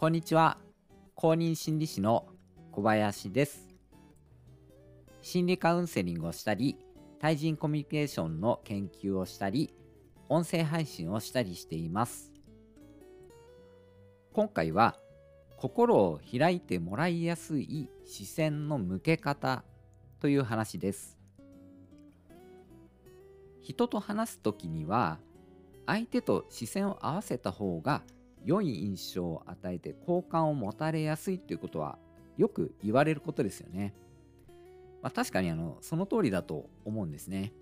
こんにちは。公認心理師の小林です。心理カウンセリングをしたり対人コミュニケーションの研究をしたり音声配信をしたりしています。今回は心を開いてもらいやすい視線の向け方という話です。人と話す時には相手と視線を合わせた方が良い印象を与えて好感を持たれやすいということはよく言われることですよね。まあ、確かにあのその通りだと思うんですね。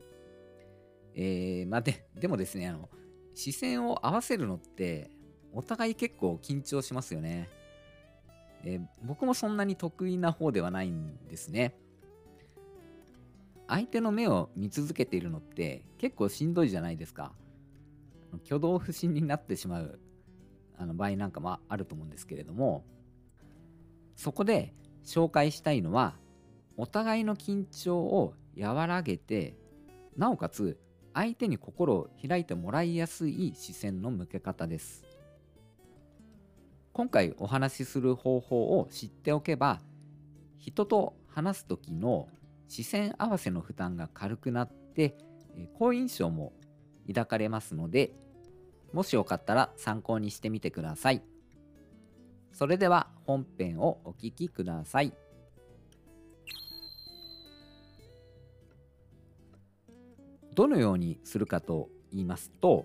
えー、まあで、でもですね、あの視線を合わせるのってお互い結構緊張しますよね。えー、僕もそんなに得意な方ではないんですね。相手の目を見続けているのって結構しんどいじゃないですか。挙動不審になってしまうあの場合なんかもあると思うんですけれどもそこで紹介したいのはお互いの緊張を和らげてなおかつ相手に心を開いてもらいやすい視線の向け方です。今回お話しする方法を知っておけば人と話す時の視線合わせの負担が軽くなって好印象も抱かれますのでもしよかったら参考にしてみてください。それでは本編をお聴きください。どのようにするかと言いますと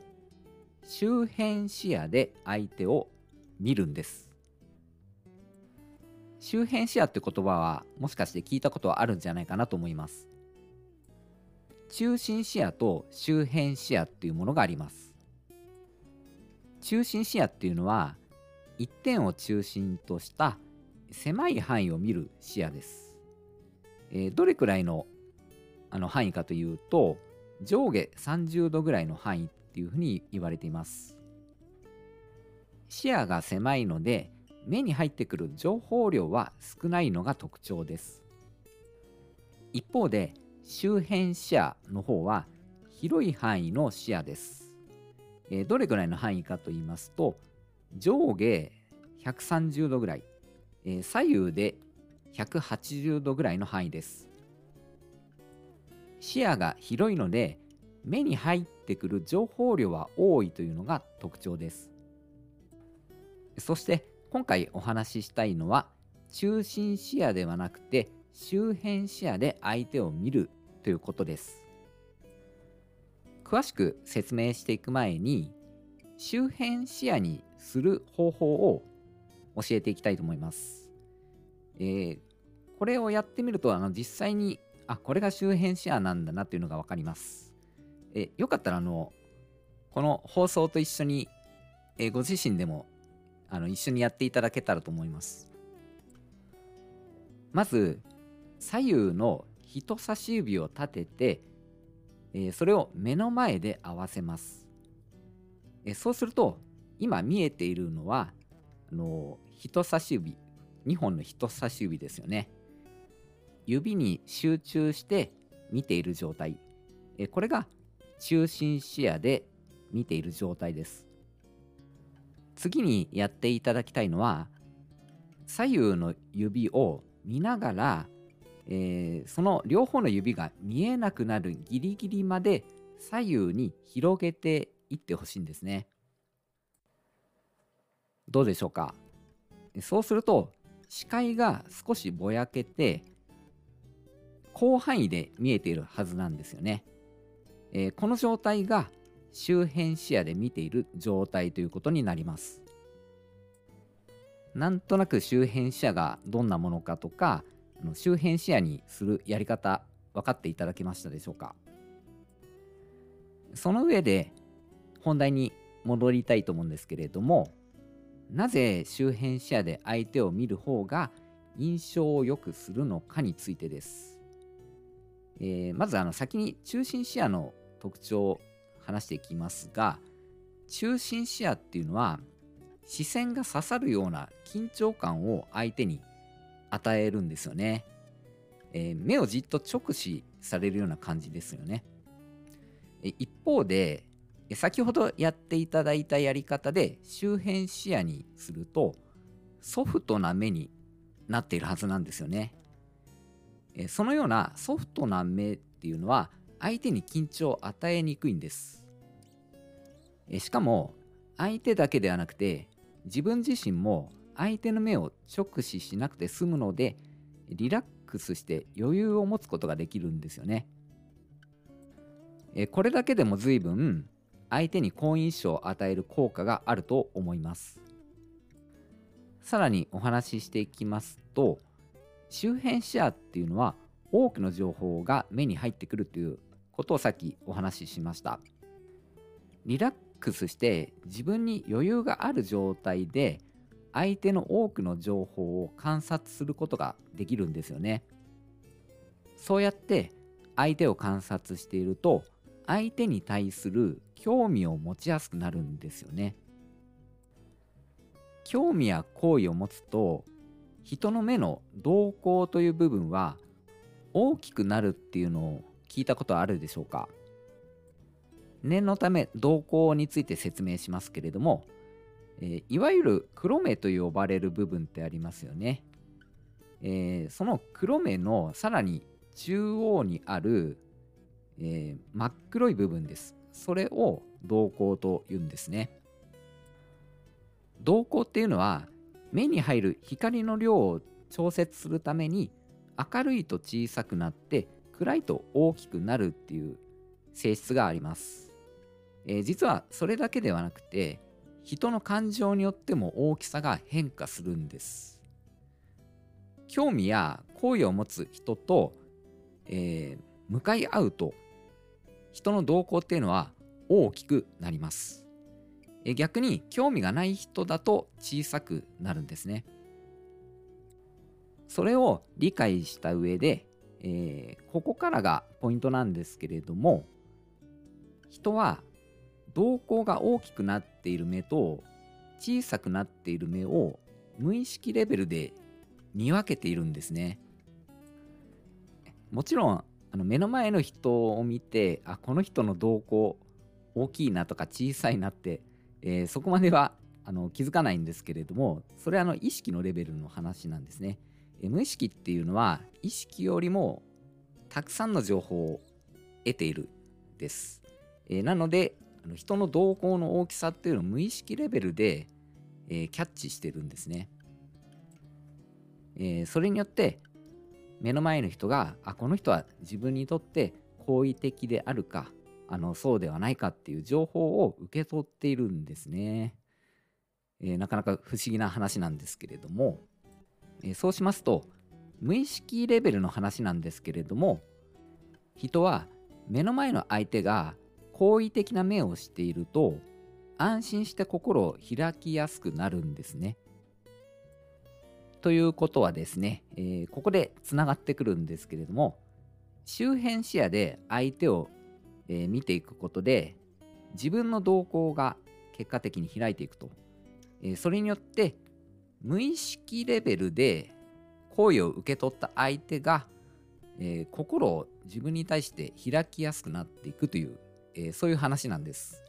周辺視野で相手を見るんです。周辺視野って言葉はもしかして聞いたことはあるんじゃないかなと思います。中心視野と周辺視野っていうものがあります。中心視野っていうのは一点を中心とした狭い範囲を見る視野です。えー、どれくらいのあの範囲かというと上下30度ぐらいの範囲っていうふうに言われています。視野が狭いので目に入ってくる情報量は少ないのが特徴です。一方で周辺視野の方は広い範囲の視野です。えー、どれぐらいの範囲かと言いますと上下130度ぐらい、えー、左右で180度ぐらいの範囲です。視野が広いので目に入ってくる情報量は多いというのが特徴です。そして今回お話ししたいのは中心視野ではなくて周辺視野で相手を見るということです。詳しく説明していく前に周辺視野にする方法を教えていきたいと思います。えー、これをやってみるとあの実際にあこれが周辺視野なんだなっていうのが分かります。えよかったらあのこの放送と一緒に、えご自身でもあの一緒にやっていただけたらと思います。まず左右の人差し指を立ててえそれを目の前で合わせます。えそうすると今見えているのはあの人差し指2本の人差し指ですよね。指に集中して見ている状態えこれが中心視野で見ている状態です。次にやっていただきたいのは左右の指を見ながらえー、その両方の指が見えなくなるギリギリまで左右に広げていってほしいんですね。どうでしょうか？そうすると視界が少しぼやけて広範囲で見えているはずなんですよね。えー、この状態が周辺視野で見ている状態ということになります。なんとなく周辺視野がどんなものかとかの周辺視野にするやり方分かっていただけましたでしょうか？その上で本題に戻りたいと思うんですけれどもなぜ周辺視野で相手を見る方が印象を良くするのかについてです、えー、まずあの先に中心視野の特徴を話していきますが中心視野っていうのは視線が刺さるような緊張感を相手に与えるんですよね。えー、目をじっと直視されるような感じですよね。一方で、先ほどやっていただいたやり方で周辺視野にするとソフトな目になっているはずなんですよね。そのようなソフトな目っていうのは相手に緊張を与えにくいんです。しかも相手だけではなくて自分自身も相手の目を直視しなくて済むのでリラックスして余裕を持つことができるんですよね。えこれだけでも随分相手に好印象を与える効果があると思います。さらにお話ししていきますと周辺視野っていうのは多くの情報が目に入ってくるということをさっきお話ししました。リラックスして自分に余裕がある状態で相手の多くの情報を観察することができるんですよね。そうやって相手を観察していると相手に対する興味を持ちやすくなるんですよね。興味や好意を持つと人の目の動向という部分は大きくなるっていうのを聞いたことあるでしょうか念のため動向について説明しますけれどもえー、いわゆる黒目と呼ばれる部分ってありますよね。えー、その黒目のさらに中央にある、えー、真っ黒い部分です。それを瞳孔と言うんですね。瞳孔っていうのは目に入る光の量を調節するために明るいと小さくなって暗いと大きくなるっていう性質があります。えー、実はそれだけではなくて人の感情によっても大きさが変化するんです。興味や好意を持つ人と、えー、向かい合うと人の動向っていうのは大きくなります。え逆に興味がない人だと小さくなるんですね。それを理解した上で、えー、ここからがポイントなんですけれども人は瞳孔が大きくなっている目と小さくなっている目を無意識レベルで見分けているんですね。もちろんあの目の前の人を見てあこの人の瞳孔大きいなとか小さいなって、えー、そこまではあの気づかないんですけれどもそれはあの意識のレベルの話なんですね。え無意識っていうのは意識よりもたくさんの情報を得ているです。えー、なのであの人の動向の大きさっていうのを無意識レベルで、えー、キャッチしてるんですね。えー、それによって目の前の人があこの人は自分にとって好意的であるかあのそうではないかっていう情報を受け取っているんですね。えー、なかなか不思議な話なんですけれども、えー、そうしますと無意識レベルの話なんですけれども人は目の前の相手が好意的な目をしていると安心して心を開きやすくなるんですね。ということはですね、えー、ここでつながってくるんですけれども周辺視野で相手を、えー、見ていくことで自分の動向が結果的に開いていくと、えー、それによって無意識レベルで好意を受け取った相手が、え心を自分に対して開きやすくなっていくというえー、そういう話なんです。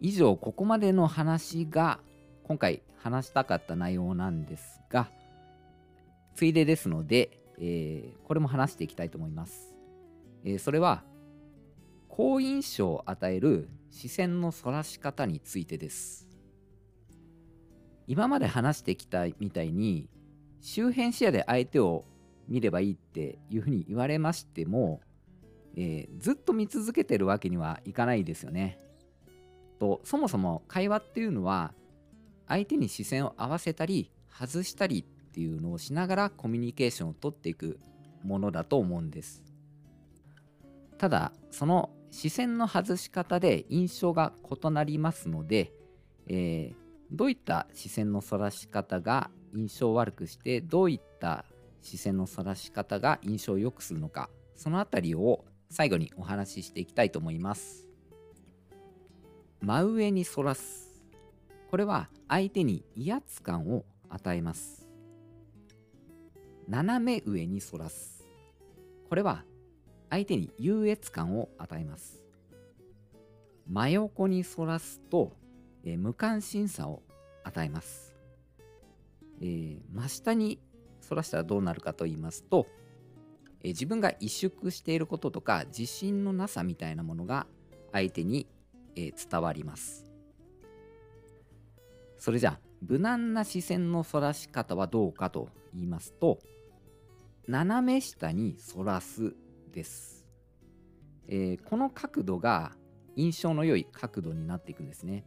以上、ここまでの話が今回話したかった内容なんですが、ついでですので、えー、これも話していきたいと思います。えー、それは、好印象を与える視線のそらし方についてです。今まで話してきたみたいに、周辺視野で相手を見ればいいっていうふうに言われましても、えー、ずっと見続けてるわけにはいかないですよね。とそもそも会話っていうのは相手に視線を合わせたり外したりっていうのをしながらコミュニケーションをとっていくものだと思うんです。ただその視線の外し方で印象が異なりますので、えー、どういった視線のそらし方が印象を悪くしてどういった視線のそらし方が印象を良くするのかそのあたりを最後にお話ししていきたいと思います。真上に反らす。これは相手に威圧感を与えます。斜め上に反らす。これは相手に優越感を与えます。真横に反らすと、え無関心さを与えます。えー、真下に反らしたらどうなるかと言いますと、え、自分が萎縮していることとか自信のなさみたいなものが相手に、え、伝わります。それじゃあ無難な視線の反らし方はどうかと言いますと斜め下に反らすです、えー、この角度が印象の良い角度になっていくんですね、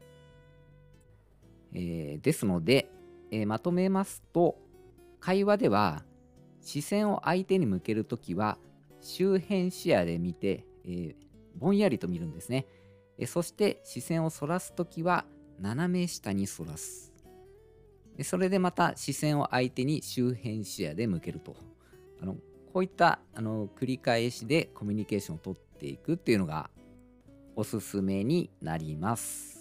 えー、ですので、えー、まとめますと会話では視線を相手に向けるときは周辺視野で見て、えーぼんやりと見るんですね、えそして視線をそらすときは斜め下にそらすそれでまた視線を相手に周辺視野で向けるとあのこういったあの繰り返しでコミュニケーションをとっていくっていうのがおすすめになります。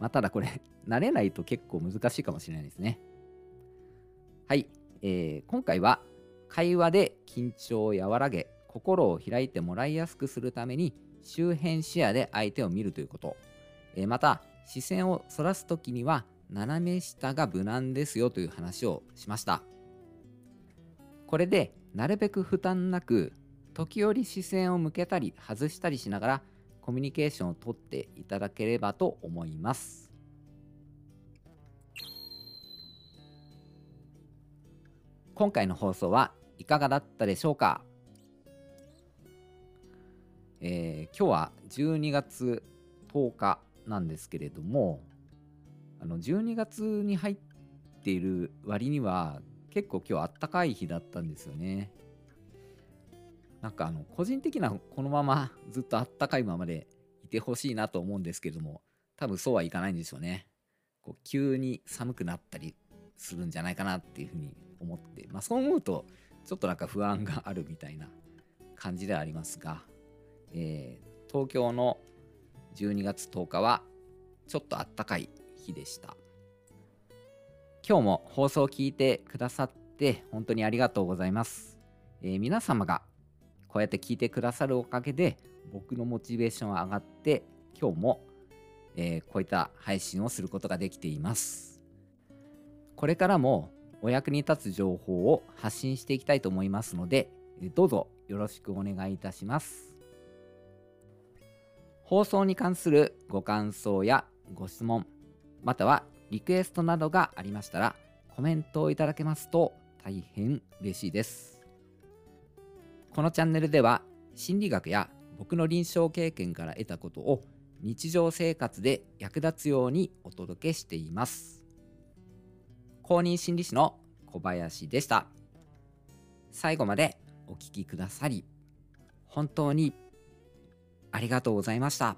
まあ、ただこれ慣れないと結構難しいかもしれないですね。はい、えー、今回は会話で緊張を和らげ心を開いてもらいやすくするために周辺視野で相手を見るということ、えー、また視線をそらす時には斜め下が無難ですよという話をしました。これでなるべく負担なく時折視線を向けたり外したりしながらコミュニケーションをとっていただければと思います。今回の放送はいかがだったでしょうか、えー、今日は12月10日なんですけれどもあの12月に入っている割には結構今日あったかい日だったんですよね。なんかあの個人的なこのままずっとあったかいままでいてほしいなと思うんですけれども多分そうはいかないんですよね。こう急に寒くなったりするんじゃないかなっていうふうに思って、まあ、そう思うとちょっとなんか不安があるみたいな感じではありますが、えー、東京の12月10日はちょっとあったかい日でした。今日も放送を聞いてくださって本当にありがとうございます、えー、皆様がこうやって聞いてくださるおかげで僕のモチベーションは上がって今日も、えー、こういった配信をすることができています。これからもお役に立つ情報を発信していきたいと思いますのでどうぞよろしくお願いいたします。放送に関するご感想やご質問またはリクエストなどがありましたらコメントをいただけますと大変嬉しいです。このチャンネルでは心理学や僕の臨床経験から得たことを日常生活で役立つようにお届けしています。公認心理師の小林でした最後までお聴きくださり本当にありがとうございました。